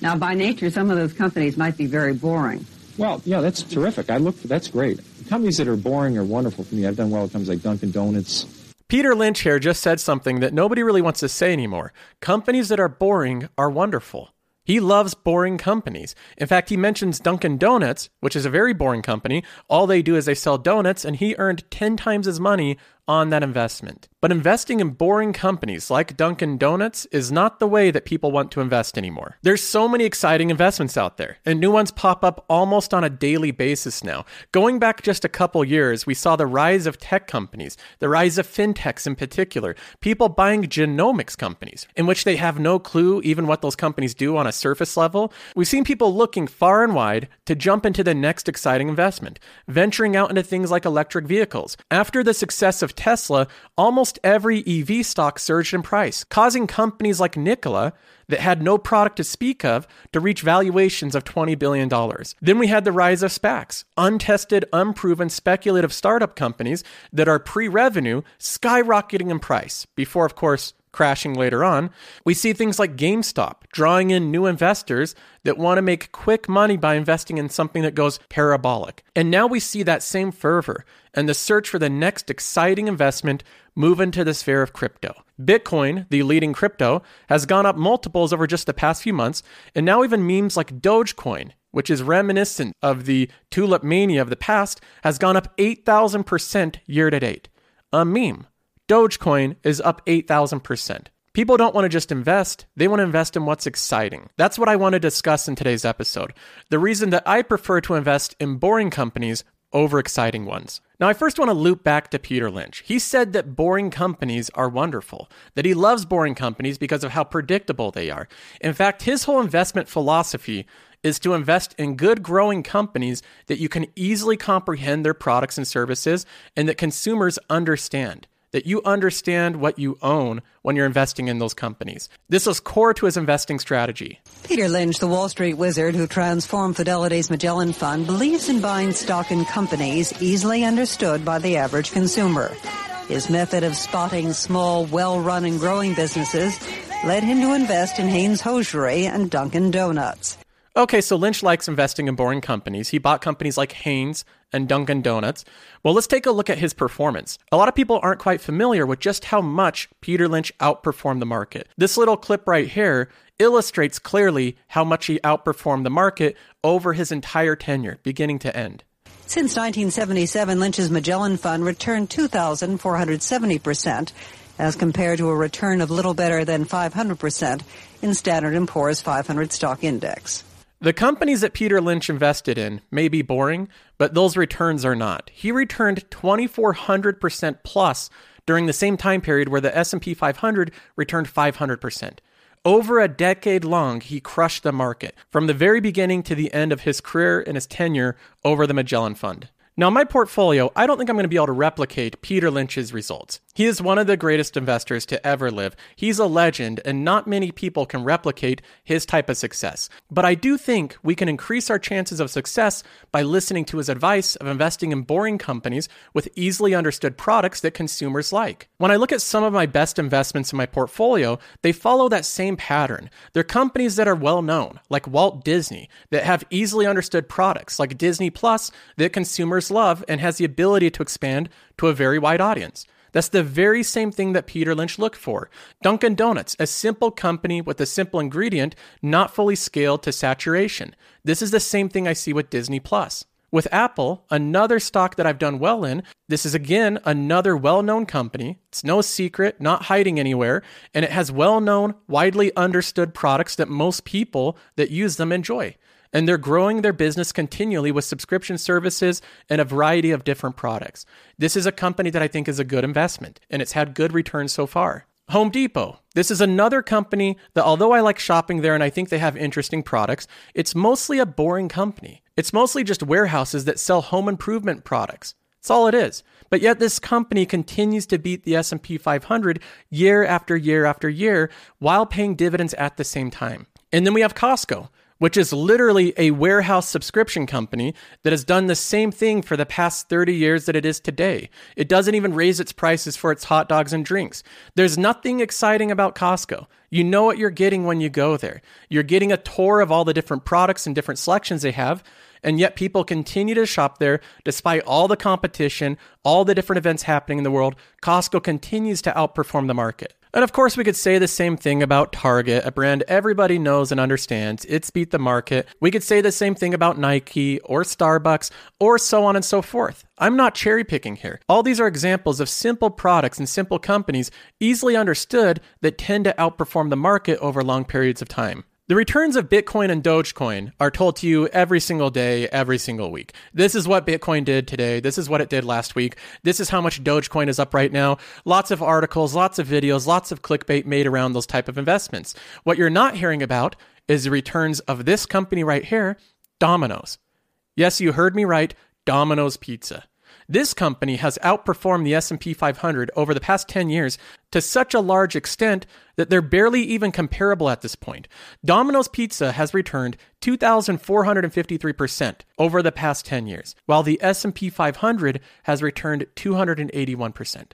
Now, by nature, some of those companies might be very boring. Well, yeah, that's terrific. I look for that's great. Companies that are boring are wonderful for me. I've done well at companies like Dunkin' Donuts. Peter Lynch here just said something that nobody really wants to say anymore. Companies that are boring are wonderful. He loves boring companies. In fact, he mentions Dunkin' Donuts, which is a very boring company. All they do is they sell donuts, and he earned 10 times his money on that investment. But investing in boring companies like Dunkin' Donuts is not the way that people want to invest anymore. There's so many exciting investments out there, and new ones pop up almost on a daily basis now. Going back just a couple years, we saw the rise of tech companies, the rise of fintechs in particular, people buying genomics companies, in which they have no clue even what those companies do on a surface level. We've seen people looking far and wide to jump into the next exciting investment, venturing out into things like electric vehicles. After the success of Tesla, almost every EV stock surged in price, causing companies like Nikola that had no product to speak of to reach valuations of $20 billion. Then we had the rise of SPACs, untested, unproven, speculative startup companies that are pre revenue skyrocketing in price, before, of course, crashing later on. We see things like GameStop drawing in new investors that want to make quick money by investing in something that goes parabolic. And now we see that same fervor and the search for the next exciting investment move into the sphere of crypto. Bitcoin, the leading crypto, has gone up multiples over just the past few months, and now even memes like Dogecoin, which is reminiscent of the tulip mania of the past, has gone up 8,000% year to date. A meme. Dogecoin is up 8,000%. People don't want to just invest, they want to invest in what's exciting. That's what I want to discuss in today's episode. The reason that I prefer to invest in boring companies over exciting ones. Now, I first want to loop back to Peter Lynch. He said that boring companies are wonderful, that he loves boring companies because of how predictable they are. In fact, his whole investment philosophy is to invest in good growing companies that you can easily comprehend their products and services and that consumers understand that you understand what you own when you're investing in those companies. This is core to his investing strategy. Peter Lynch, the Wall Street wizard who transformed Fidelity's Magellan Fund, believes in buying stock in companies easily understood by the average consumer. His method of spotting small, well-run and growing businesses led him to invest in Hanes Hosiery and Dunkin' Donuts. Okay, so Lynch likes investing in boring companies. He bought companies like Hanes and Dunkin' Donuts. Well, let's take a look at his performance. A lot of people aren't quite familiar with just how much Peter Lynch outperformed the market. This little clip right here illustrates clearly how much he outperformed the market over his entire tenure, beginning to end. Since 1977, Lynch's Magellan Fund returned 2,470%, as compared to a return of little better than 500% in Standard & Poor's 500 stock index. The companies that Peter Lynch invested in may be boring, but those returns are not. He returned 2400% plus during the same time period where the S&P 500 returned 500%. Over a decade long, he crushed the market from the very beginning to the end of his career and his tenure over the Magellan Fund. Now, my portfolio, I don't think I'm going to be able to replicate Peter Lynch's results. He is one of the greatest investors to ever live. He's a legend, and not many people can replicate his type of success. But I do think we can increase our chances of success by listening to his advice of investing in boring companies with easily understood products that consumers like. When I look at some of my best investments in my portfolio, they follow that same pattern. They're companies that are well known, like Walt Disney, that have easily understood products, like Disney Plus, that consumers love and has the ability to expand to a very wide audience. That's the very same thing that Peter Lynch looked for. Dunkin' Donuts, a simple company with a simple ingredient, not fully scaled to saturation. This is the same thing I see with Disney Plus. With Apple, another stock that I've done well in, this is again another well known company. It's no secret, not hiding anywhere, and it has well known, widely understood products that most people that use them enjoy and they're growing their business continually with subscription services and a variety of different products. This is a company that I think is a good investment, and it's had good returns so far. Home Depot. This is another company that, although I like shopping there and I think they have interesting products, it's mostly a boring company. It's mostly just warehouses that sell home improvement products. That's all it is. But yet this company continues to beat the S&P 500 year after year after year while paying dividends at the same time. And then we have Costco which is literally a warehouse subscription company that has done the same thing for the past 30 years that it is today. It doesn't even raise its prices for its hot dogs and drinks. There's nothing exciting about Costco. You know what you're getting when you go there. You're getting a tour of all the different products and different selections they have. And yet people continue to shop there despite all the competition, all the different events happening in the world. Costco continues to outperform the market. And of course, we could say the same thing about Target, a brand everybody knows and understands. It's beat the market. We could say the same thing about Nike or Starbucks or so on and so forth. I'm not cherry picking here. All these are examples of simple products and simple companies easily understood that tend to outperform the market over long periods of time. The returns of Bitcoin and Dogecoin are told to you every single day, every single week. This is what Bitcoin did today. This is what it did last week. This is how much Dogecoin is up right now. Lots of articles, lots of videos, lots of clickbait made around those type of investments. What you're not hearing about is the returns of this company right here, Domino's. Yes, you heard me right, Domino's Pizza. This company has outperformed the S&P 500 over the past 10 years to such a large extent that they're barely even comparable at this point. Domino's Pizza has returned 2453% over the past 10 years, while the S&P 500 has returned 281%.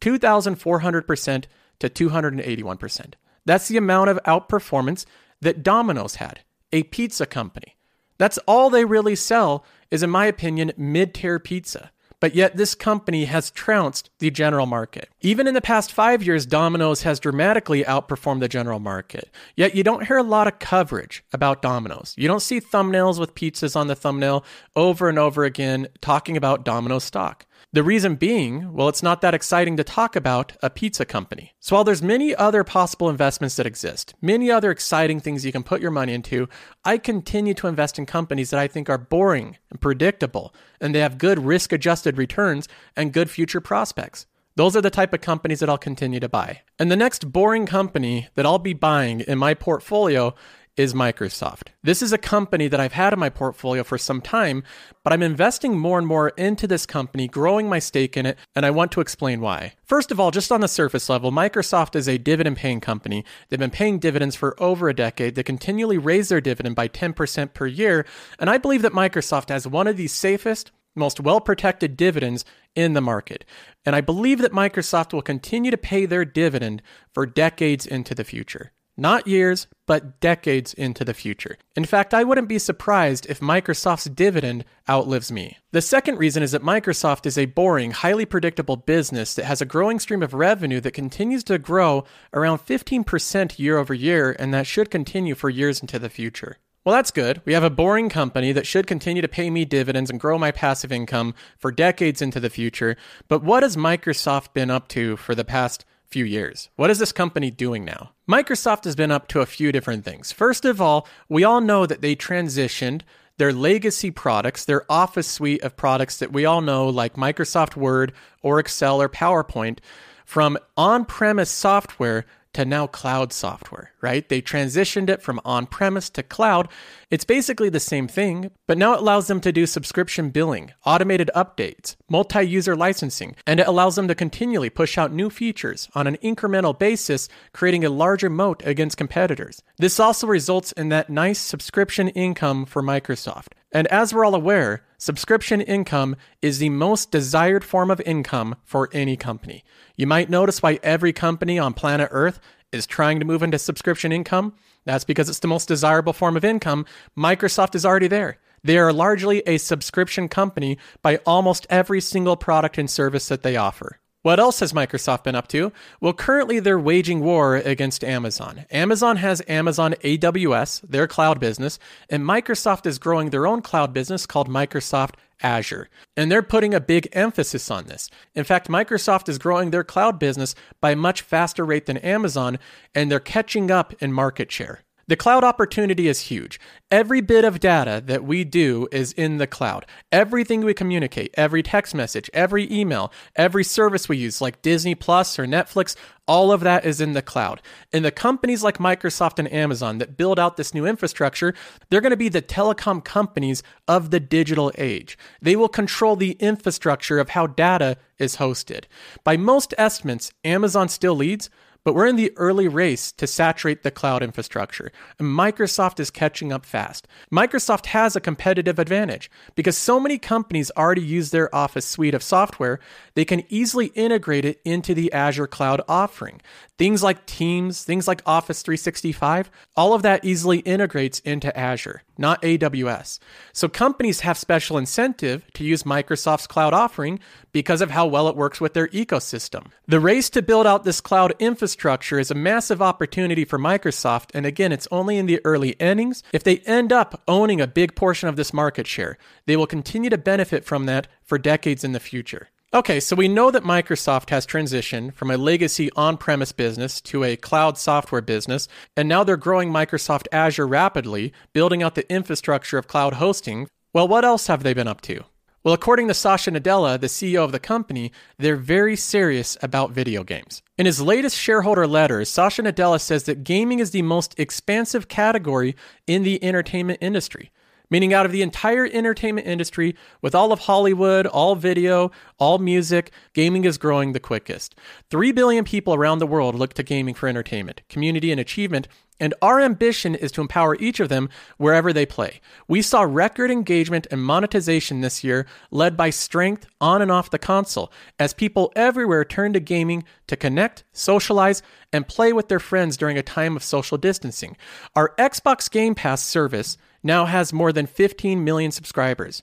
2400% to 281%. That's the amount of outperformance that Domino's had, a pizza company. That's all they really sell is in my opinion mid-tier pizza. But yet, this company has trounced the general market. Even in the past five years, Domino's has dramatically outperformed the general market. Yet, you don't hear a lot of coverage about Domino's. You don't see thumbnails with pizzas on the thumbnail over and over again talking about Domino's stock. The reason being, well, it's not that exciting to talk about a pizza company. So while there's many other possible investments that exist, many other exciting things you can put your money into, I continue to invest in companies that I think are boring and predictable, and they have good risk adjusted returns and good future prospects. Those are the type of companies that I'll continue to buy. And the next boring company that I'll be buying in my portfolio is Microsoft. This is a company that I've had in my portfolio for some time, but I'm investing more and more into this company, growing my stake in it, and I want to explain why. First of all, just on the surface level, Microsoft is a dividend paying company. They've been paying dividends for over a decade. They continually raise their dividend by 10% per year, and I believe that Microsoft has one of the safest, most well protected dividends in the market. And I believe that Microsoft will continue to pay their dividend for decades into the future. Not years, but decades into the future. In fact, I wouldn't be surprised if Microsoft's dividend outlives me. The second reason is that Microsoft is a boring, highly predictable business that has a growing stream of revenue that continues to grow around 15% year over year, and that should continue for years into the future. Well, that's good. We have a boring company that should continue to pay me dividends and grow my passive income for decades into the future. But what has Microsoft been up to for the past few years. What is this company doing now? Microsoft has been up to a few different things. First of all, we all know that they transitioned their legacy products, their Office suite of products that we all know, like Microsoft Word or Excel or PowerPoint, from on premise software to now cloud software, right? They transitioned it from on premise to cloud. It's basically the same thing, but now it allows them to do subscription billing, automated updates, multi user licensing, and it allows them to continually push out new features on an incremental basis, creating a larger moat against competitors. This also results in that nice subscription income for Microsoft. And as we're all aware, subscription income is the most desired form of income for any company. You might notice why every company on planet Earth is trying to move into subscription income. That's because it's the most desirable form of income. Microsoft is already there. They are largely a subscription company by almost every single product and service that they offer. What else has Microsoft been up to? Well, currently they're waging war against Amazon. Amazon has Amazon AWS, their cloud business, and Microsoft is growing their own cloud business called Microsoft Azure. And they're putting a big emphasis on this. In fact, Microsoft is growing their cloud business by a much faster rate than Amazon, and they're catching up in market share. The cloud opportunity is huge. Every bit of data that we do is in the cloud. Everything we communicate, every text message, every email, every service we use, like Disney Plus or Netflix, all of that is in the cloud. And the companies like Microsoft and Amazon that build out this new infrastructure, they're going to be the telecom companies of the digital age. They will control the infrastructure of how data is hosted. By most estimates, Amazon still leads, but we're in the early race to saturate the cloud infrastructure, and Microsoft is catching up fast. Microsoft has a competitive advantage because so many companies already use their Office suite of software, they can easily integrate it into the Azure cloud offering. Things like Teams, things like Office 365, all of that easily integrates into Azure, not AWS. So companies have special incentive to use Microsoft's cloud offering because of how well it works with their ecosystem. The race to build out this cloud infrastructure is a massive opportunity for Microsoft, and again, it's only in the early innings. If they end up owning a big portion of this market share, they will continue to benefit from that for decades in the future. Okay, so we know that Microsoft has transitioned from a legacy on premise business to a cloud software business, and now they're growing Microsoft Azure rapidly, building out the infrastructure of cloud hosting. Well, what else have they been up to? Well, according to Satya Nadella, the CEO of the company, they're very serious about video games. In his latest shareholder letter, Satya Nadella says that gaming is the most expansive category in the entertainment industry meaning out of the entire entertainment industry, with all of Hollywood, all video, all music, gaming is growing the quickest. 3 billion people around the world look to gaming for entertainment, community, and achievement, and our ambition is to empower each of them wherever they play. We saw record engagement and monetization this year, led by strength on and off the console, as people everywhere turn to gaming to connect, socialize, and play with their friends during a time of social distancing. Our Xbox Game Pass service now has more than 15 million subscribers.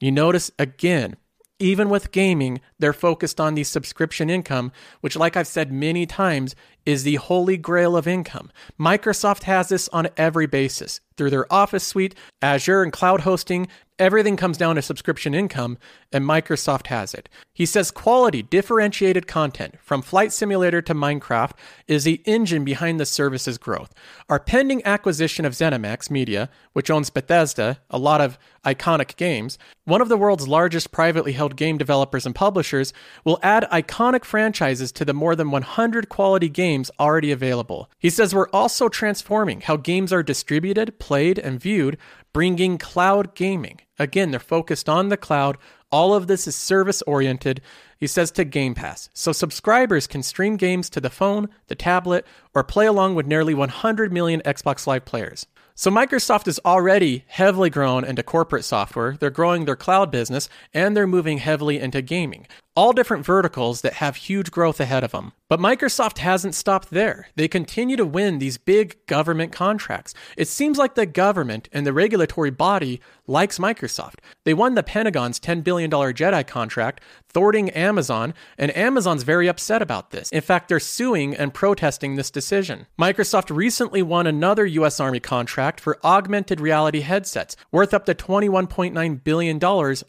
You notice again, even with gaming, they're focused on the subscription income, which, like I've said many times, is the holy grail of income. Microsoft has this on every basis through their Office suite, Azure, and cloud hosting. Everything comes down to subscription income, and Microsoft has it. He says quality, differentiated content, from Flight Simulator to Minecraft, is the engine behind the service's growth. Our pending acquisition of ZeniMax Media, which owns Bethesda, a lot of iconic games, one of the world's largest privately held game developers and publishers, will add iconic franchises to the more than 100 quality games already available. He says we're also transforming how games are distributed, played, and viewed, bringing cloud gaming. Again, they're focused on the cloud. All of this is service oriented. He says to Game Pass. So subscribers can stream games to the phone, the tablet, or play along with nearly 100 million Xbox Live players. So Microsoft is already heavily grown into corporate software. They're growing their cloud business and they're moving heavily into gaming. All different verticals that have huge growth ahead of them. But Microsoft hasn't stopped there. They continue to win these big government contracts. It seems like the government and the regulatory body likes Microsoft. They won the Pentagon's $10 billion JEDI contract, thwarting Amazon, and Amazon's very upset about this. In fact, they're suing and protesting this decision. Microsoft recently won another U.S. Army contract for augmented reality headsets, worth up to $21.9 billion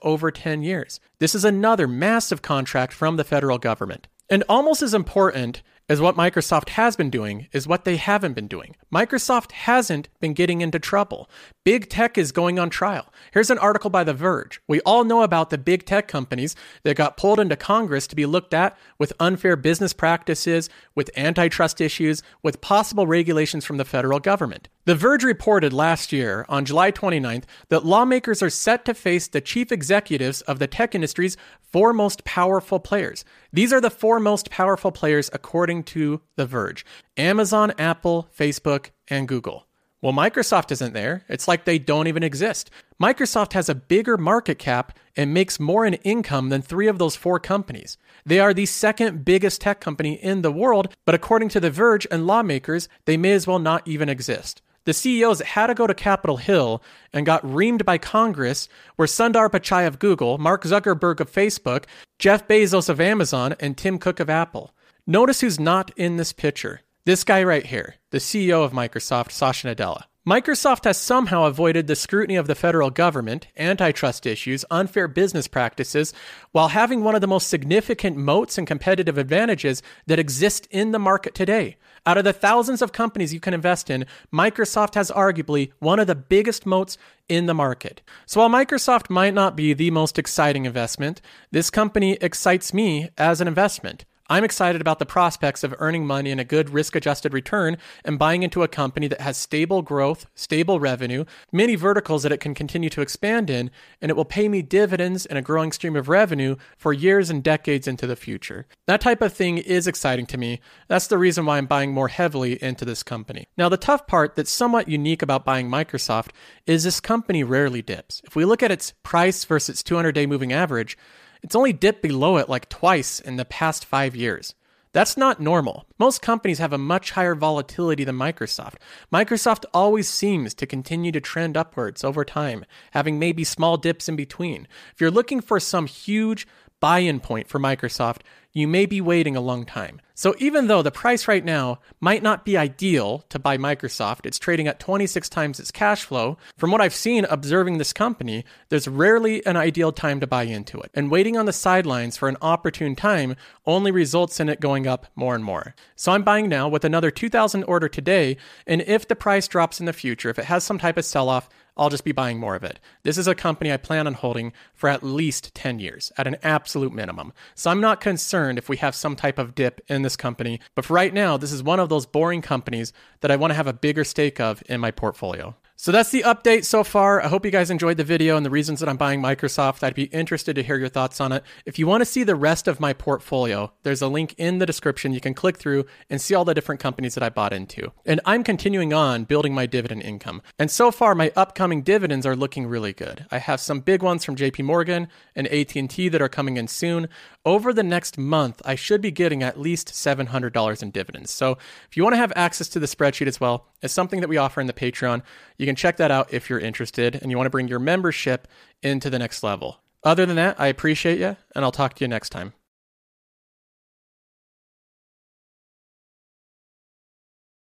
over 10 years. This is another massive contract from the federal government. And almost as important as what Microsoft has been doing is what they haven't been doing. Microsoft hasn't been getting into trouble. Big tech is going on trial. Here's an article by The Verge. We all know about the big tech companies that got pulled into Congress to be looked at with unfair business practices, with antitrust issues, with possible regulations from the federal government. The Verge reported last year, on July 29th, that lawmakers are set to face the chief executives of the tech industry's four most powerful players. These are the four most powerful players according to The Verge Amazon, Apple, Facebook, and Google. Well, Microsoft isn't there. It's like they don't even exist. Microsoft has a bigger market cap and makes more in income than three of those four companies. They are the second biggest tech company in the world, but according to The Verge and lawmakers, they may as well not even exist. The CEOs had to go to Capitol Hill and got reamed by Congress were Sundar Pichai of Google, Mark Zuckerberg of Facebook, Jeff Bezos of Amazon, and Tim Cook of Apple. Notice who's not in this picture. This guy right here, the CEO of Microsoft, Satya Nadella. Microsoft has somehow avoided the scrutiny of the federal government, antitrust issues, unfair business practices, while having one of the most significant moats and competitive advantages that exist in the market today Out of the thousands of companies you can invest in, Microsoft has arguably one of the biggest moats in the market. So while Microsoft might not be the most exciting investment, this company excites me as an investment. I'm excited about the prospects of earning money and a good risk adjusted return and buying into a company that has stable growth, stable revenue, many verticals that it can continue to expand in, and it will pay me dividends and a growing stream of revenue for years and decades into the future. That type of thing is exciting to me. That's the reason why I'm buying more heavily into this company. Now, the tough part that's somewhat unique about buying Microsoft is this company rarely dips. If we look at its price versus its 200 day moving average, it's only dipped below it like twice in the past five years. That's not normal. Most companies have a much higher volatility than Microsoft. Microsoft always seems to continue to trend upwards over time, having maybe small dips in between. If you're looking for some huge buy in point for Microsoft, you may be waiting a long time. So even though the price right now might not be ideal to buy Microsoft, it's trading at 26 times its cash flow. From what I've seen observing this company, there's rarely an ideal time to buy into it. And waiting on the sidelines for an opportune time only results in it going up more and more. So I'm buying now with another 2000 order today, and if the price drops in the future, if it has some type of sell off, I'll just be buying more of it. This is a company I plan on holding for at least 10 years at an absolute minimum. So I'm not concerned if we have some type of dip in this company, but for right now, this is one of those boring companies that I want to have a bigger stake of in my portfolio. So that's the update so far. I hope you guys enjoyed the video and the reasons that I'm buying Microsoft. I'd be interested to hear your thoughts on it. If you want to see the rest of my portfolio, there's a link in the description. You can click through and see all the different companies that I bought into. And I'm continuing on building my dividend income. And so far my upcoming dividends are looking really good. I have some big ones from JP Morgan and AT&T that are coming in soon. Over the next month, I should be getting at least $700 in dividends. So if you want to have access to the spreadsheet as well, it's something that we offer in the Patreon. You can check that out if you're interested and you want to bring your membership into the next level. Other than that, I appreciate you, and I'll talk to you next time.